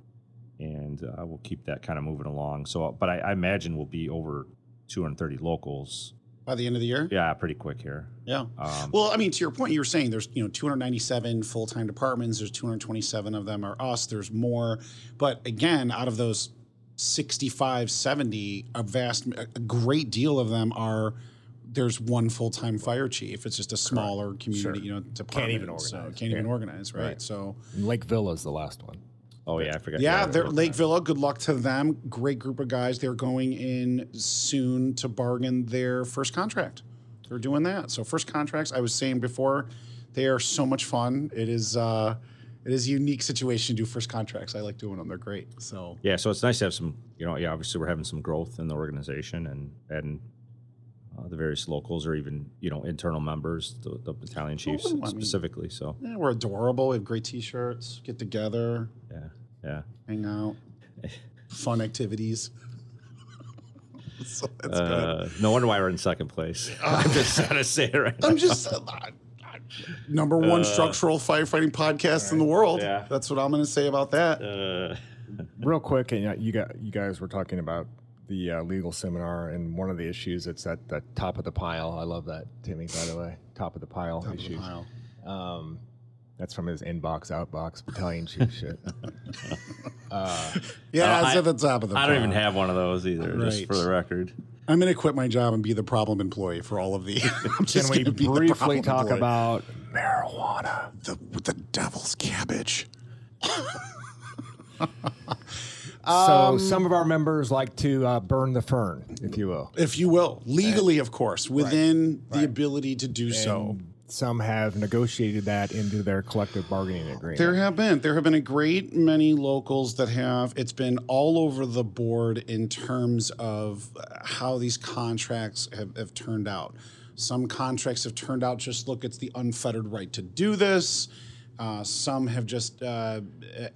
and uh, we'll keep that kind of moving along. So, but I, I imagine we'll be over 230 locals. By the end of the year. Yeah, pretty quick here. Yeah. Um, Well, I mean, to your point, you were saying there's you know 297 full time departments. There's 227 of them are us. There's more, but again, out of those 65, 70, a vast, a great deal of them are. There's one full time fire chief. It's just a smaller community, Sure. you know, department. Can't even so organize. can't even organize, right? Right. So Lake Villa is the last one. Oh yeah, I forgot. yeah, they're Lake Villa. Good luck to them. Great group of guys. They're going in soon to bargain their first contract. They're doing that. So first contracts. I was saying before, they are so much fun. It is. uh it is a unique situation to do first contracts. I like doing them. They're great. So Yeah, so it's nice to have some. You know, yeah, obviously we're having some growth in the organization and and uh, the various locals or even you know internal members, the, the battalion chiefs I mean- specifically. So yeah, we're adorable. We have great T-shirts. Get together, yeah, yeah. hang out, fun activities. so that's good. Uh, no wonder why we're in second place. I'm just trying to say it right. I'm just uh, number one structural firefighting podcast in the world. Yeah. That's what I'm going to say about that. Uh, Real quick, and uh, you got you guys were talking about the uh, legal seminar, and one of the issues that's at the top of the pile. I love that, Timmy. By the way, top of the pile Top of the issues. pile. Um, that's from his inbox, outbox, battalion chief shit. Uh, Yeah, Uh, it's I- at the top of the I don't even have one of those either. Just for the record. I'm going to quit my job and be the problem employee for all of the. I'm can we going to be the briefly talk employee. about marijuana? the the devil's cabbage? So some of our members like to uh, burn the fern, if you will. if you will, legally, of course, within the ability to do so. Some have negotiated that into their collective bargaining agreement. There have been there have been a great many locals that have. It's been all over the board in terms of how these contracts have, have turned out. Some contracts have turned out just look, it's the unfettered right to do this. Uh, some have just uh,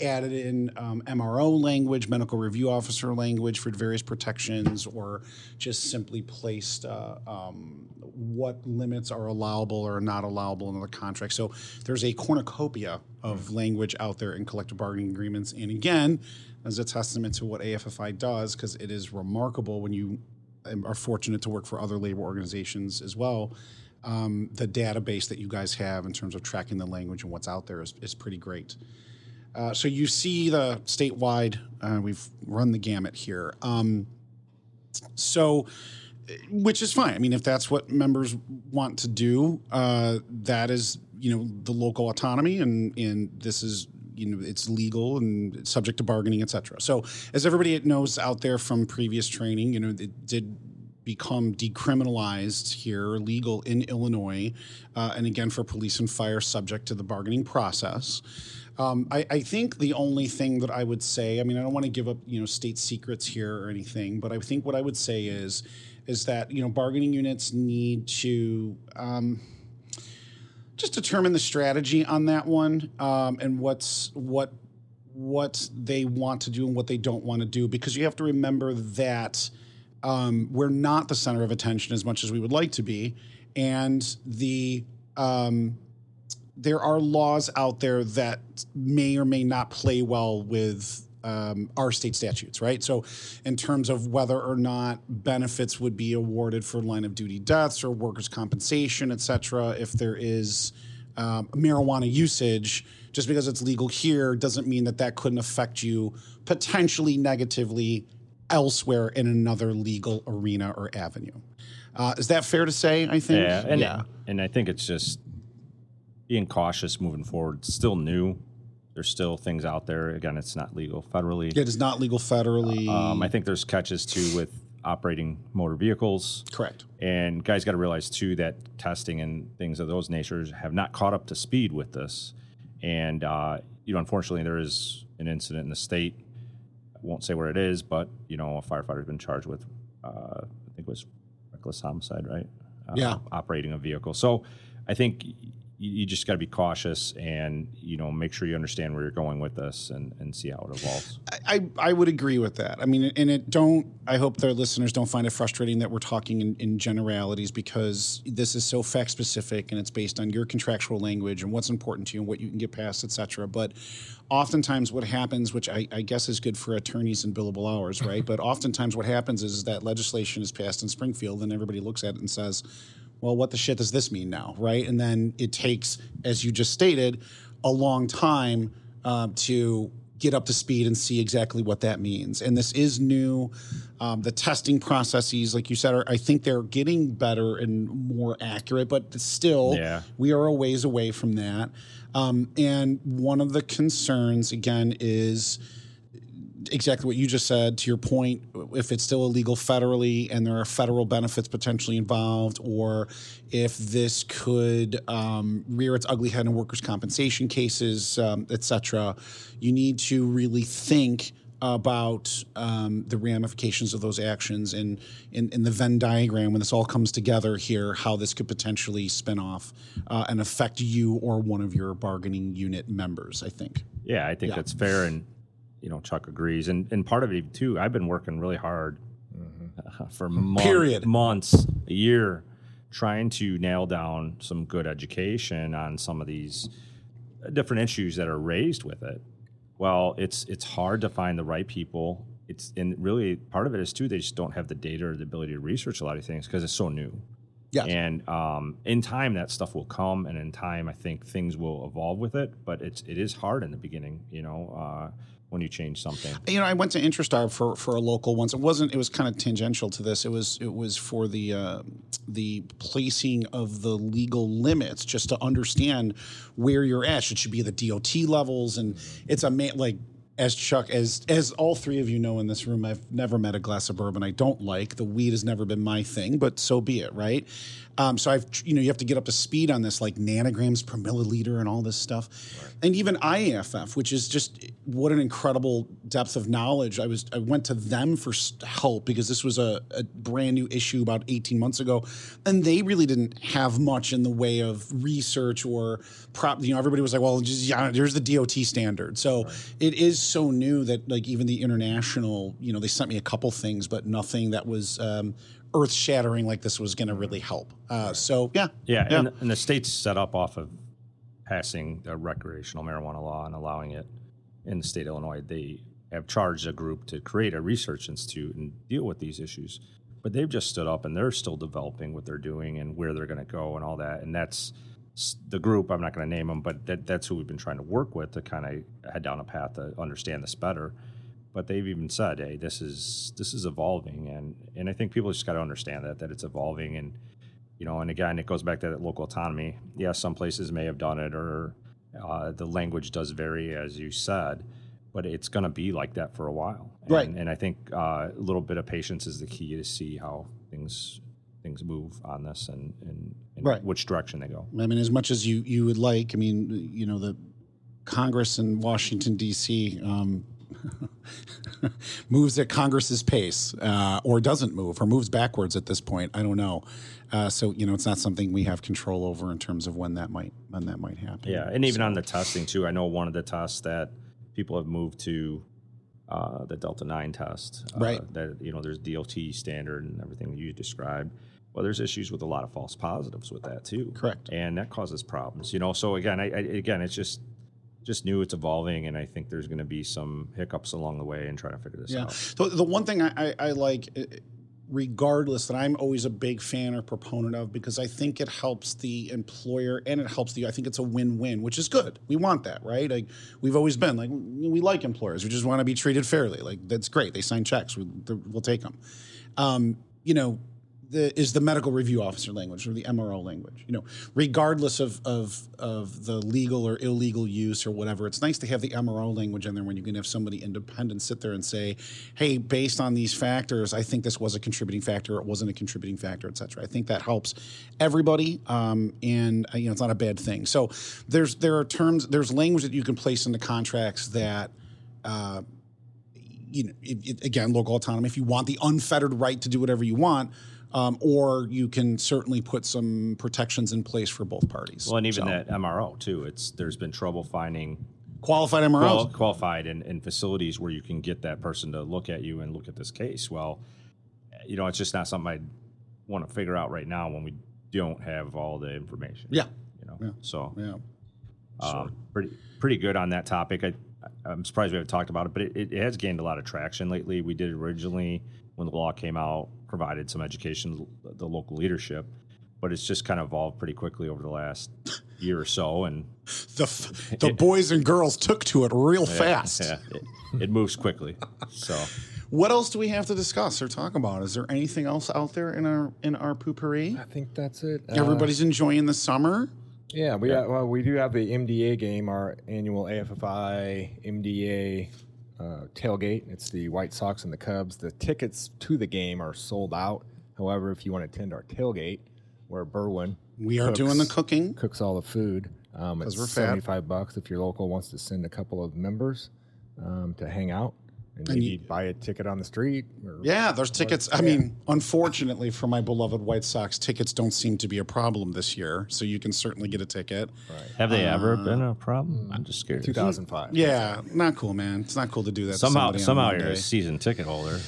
added in um, MRO language, medical review officer language for various protections, or just simply placed uh, um, what limits are allowable or not allowable in the contract. So there's a cornucopia of language out there in collective bargaining agreements. And again, as a testament to what AFFI does, because it is remarkable when you um, are fortunate to work for other labor organizations as well. Um, the database that you guys have in terms of tracking the language and what's out there is, is pretty great. Uh, so you see the statewide, uh, we've run the gamut here. Um, so, which is fine. I mean, if that's what members want to do, uh, that is, you know, the local autonomy, and and this is, you know, it's legal and subject to bargaining, et cetera. So, as everybody knows out there from previous training, you know, it did become decriminalized here, legal in Illinois, uh, and again for police and fire, subject to the bargaining process. Um, I, I think the only thing that I would say, I mean, I don't want to give up, you know, state secrets here or anything, but I think what I would say is, is that you know, bargaining units need to. Um, just determine the strategy on that one um, and what's what what they want to do and what they don't want to do because you have to remember that um, we're not the center of attention as much as we would like to be and the um, there are laws out there that may or may not play well with um, our state statutes, right? So, in terms of whether or not benefits would be awarded for line of duty deaths or workers' compensation, et cetera, if there is um, marijuana usage, just because it's legal here doesn't mean that that couldn't affect you potentially negatively elsewhere in another legal arena or avenue. Uh, is that fair to say? I think. Yeah, and yeah. and I think it's just being cautious moving forward. It's still new. There's still things out there. Again, it's not legal federally. It is not legal federally. Um, I think there's catches too with operating motor vehicles. Correct. And guys got to realize too that testing and things of those natures have not caught up to speed with this. And uh, you know, unfortunately, there is an incident in the state. I won't say where it is, but you know, a firefighter's been charged with, uh, I think it was reckless homicide, right? Uh, Yeah. Operating a vehicle. So I think you, you just got to be cautious and you know make sure you understand where you're going with this and, and see how it evolves. I, I would agree with that. I mean, and it don't. I hope their listeners don't find it frustrating that we're talking in, in generalities because this is so fact specific and it's based on your contractual language and what's important to you and what you can get past, et cetera. But oftentimes, what happens, which I, I guess is good for attorneys and billable hours, right? but oftentimes, what happens is that legislation is passed in Springfield and everybody looks at it and says, well, what the shit does this mean now, right? And then it takes, as you just stated, a long time um, to get up to speed and see exactly what that means. And this is new. Um, the testing processes, like you said, are, I think they're getting better and more accurate, but still, Yeah. we are a ways away from that. Um, and one of the concerns, again, is exactly what you just said to your point if it's still illegal federally and there are federal benefits potentially involved or if this could um, rear its ugly head in workers compensation cases um, et cetera you need to really think about um, the ramifications of those actions and in, in the Venn diagram when this all comes together here, how this could potentially spin off uh, and affect you or one of your bargaining unit members. I think. Yeah, I think Yeah. that's fair, and you know Chuck agrees, and and part of it too. I've been working really hard uh, for mon- Period. months, a year, trying to nail down some good education on some of these different issues that are raised with it. Well, it's it's hard to find the right people. It's and really part of it is too they just don't have the data or the ability to research a lot of things because it's so new. Yeah. And um, in time, that stuff will come, and in time, I think things will evolve with it. But it's it is hard in the beginning, you know, uh, when you change something. you know, I went to Intrastar for, for a local once. It wasn't. It was kind of tangential to this. It was. It was for the uh, the placing of the legal limits, just to understand where you're at. It should be the DOT levels, and it's a ma- like as Chuck, as as all three of you know in this room, I've never met a glass of bourbon I don't like. The weed has never been my thing, but so be it, right? Um, so I've, you know, you have to get up to speed on this, like nanograms per milliliter and all this stuff, and even IAFF, which is just what an incredible depth of knowledge. I was, I went to them for help because this was a, a brand new issue about 18 months ago, and they really didn't have much in the way of research or prop. You know, everybody was like, well, just yeah, there's the DOT standard. So it is so new that like even the international, you know, they sent me a couple things, but nothing that was. Um, Earth shattering like this was going to really help. Uh, so yeah, Yeah, And, and the state's set up off of passing a recreational marijuana law and allowing it in the state of Illinois. They have charged a group to create a research institute and deal with these issues. But they've just stood up and they're still developing what they're doing and where they're going to go and all that. And that's the group. I'm not going to name them, but that, that's who we've been trying to work with to kind of head down a path to understand this better. But they've even said, "Hey, this is this is evolving," and and I think people just got to understand that that it's evolving and you know, and again, it goes back to that local autonomy. Yes, some places may have done it, or uh, the language does vary, as you said, but it's going to be like that for a while. And, Right. And I think uh, a little bit of patience is the key to see how things things move on this and and, and Right. which direction they go. I mean, as much as you you would like, I mean, you know, the Congress in Washington D.C. Um, moves at Congress's pace, uh, or doesn't move, or moves backwards at this point. I don't know. Uh, so you know, it's not something we have control over in terms of when that might when that might happen. Yeah, and even on the testing too. I know one of the tests that people have moved to uh, the Delta Nine test. Uh, Right. That you know, there's DOT standard and everything you described. Well, there's issues with a lot of false positives with that too. Correct. And that causes problems. You know, so again, I, I again, it's just just new. It's evolving, and I think there's going to be some hiccups along the way in trying to figure this Yeah. out. So the one thing I, I, I like, uh, regardless, that I'm always a big fan or proponent of because I think it helps the employer and it helps the. I think it's a win-win, which is good. We want that, right? Like we've always been like we like employers. We just want to be treated fairly. Like that's great. They sign checks. We, we'll take them. Um, you know. The, is the medical review officer language or the MRO language. You know, regardless of, of of the legal or illegal use or whatever, it's nice to have the MRO language in there when you can have somebody independent sit there and say, "Hey, based on these factors, I think this was a contributing factor. It wasn't a contributing factor, et cetera." I think that helps everybody, um, and uh, you know, it's not a bad thing. So there's there are terms, there's language that you can place into contracts that. Uh, you know, it, it, again, local autonomy. If you want the unfettered right to do whatever you want, um, or you can certainly put some protections in place for both parties. Well, and even So, that MRO too. It's there's been trouble finding qualified MROs. qual- qualified in, in facilities where you can get that person to look at you and look at this case. Well, you know, it's just not something I want to figure out right now when we don't have all the information. yeah, You know, Yeah. so yeah. um, pretty pretty good on that topic. I, I'm surprised we haven't talked about it, but it, it has gained a lot of traction lately. We did originally when the law came out, provided some education to the local leadership, but it's just kind of evolved pretty quickly over the last year or so, and The f- the boys and girls took to it real fast. yeah, it, it moves quickly. So. What else do we have to discuss or talk about? Is there anything else out there in our in our poopery? I think that's it. Uh, Everybody's enjoying the summer. Yeah, we Have, well, we do have the MDA game, our annual AFFI MDA uh, tailgate. It's the White Sox and the Cubs. The tickets to the game are sold out. However, if you want to attend our tailgate, where Berwyn We are cooks- doing the cooking. cooks all the food, um, it's we're fat. seventy-five bucks if your local wants to send a couple of members um, to hang out and, And maybe you- buy a ticket on the street. Or, Yeah, there's tickets. I mean, unfortunately for my beloved White Sox, tickets don't seem to be a problem this year. So you can certainly get a ticket. Have they Uh, ever been a problem? I'm just curious. two thousand five. Yeah, not cool, man. It's not cool to do that. to Somehow, somebody on somehow you're a season ticket holder.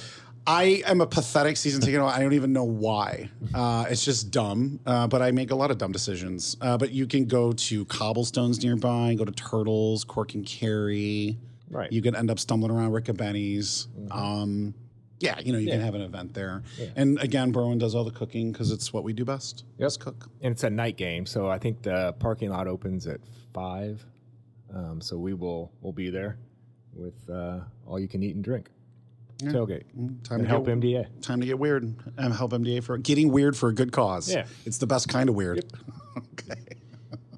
I am a pathetic season ticket. holder. I don't even know why. Uh, it's just dumb. Uh, but I make a lot of dumb decisions. Uh, but you can go to cobblestones nearby, go to Turtles, Cork and Kerry. Right. You could end up stumbling around Rick and Benny's. Um, yeah, you know, you can have an event there. And again, Berwyn does all the cooking because it's what we do best. Yep. Just cook. and it's a night game, so I think the parking lot opens at five. Um, so we will we'll be there with uh, all you can eat and drink. Tailgate Time and to help get, MDA. Time to get weird. Um, help MDA for getting weird for a good cause. Yeah. It's the best kind of weird. okay.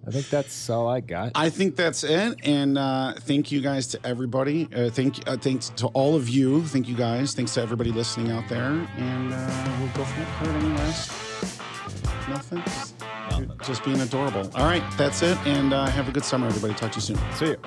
I think that's all I got. I think that's it. And uh, thank you guys to everybody. Uh, thank uh, thanks to all of you. Thank you guys. Thanks to everybody listening out there. And uh, we'll go from there. Kurt, any last? Nothing. Just, Nothing. just being adorable. All right, that's it. And uh, have a good summer, everybody. Talk to you soon. See you.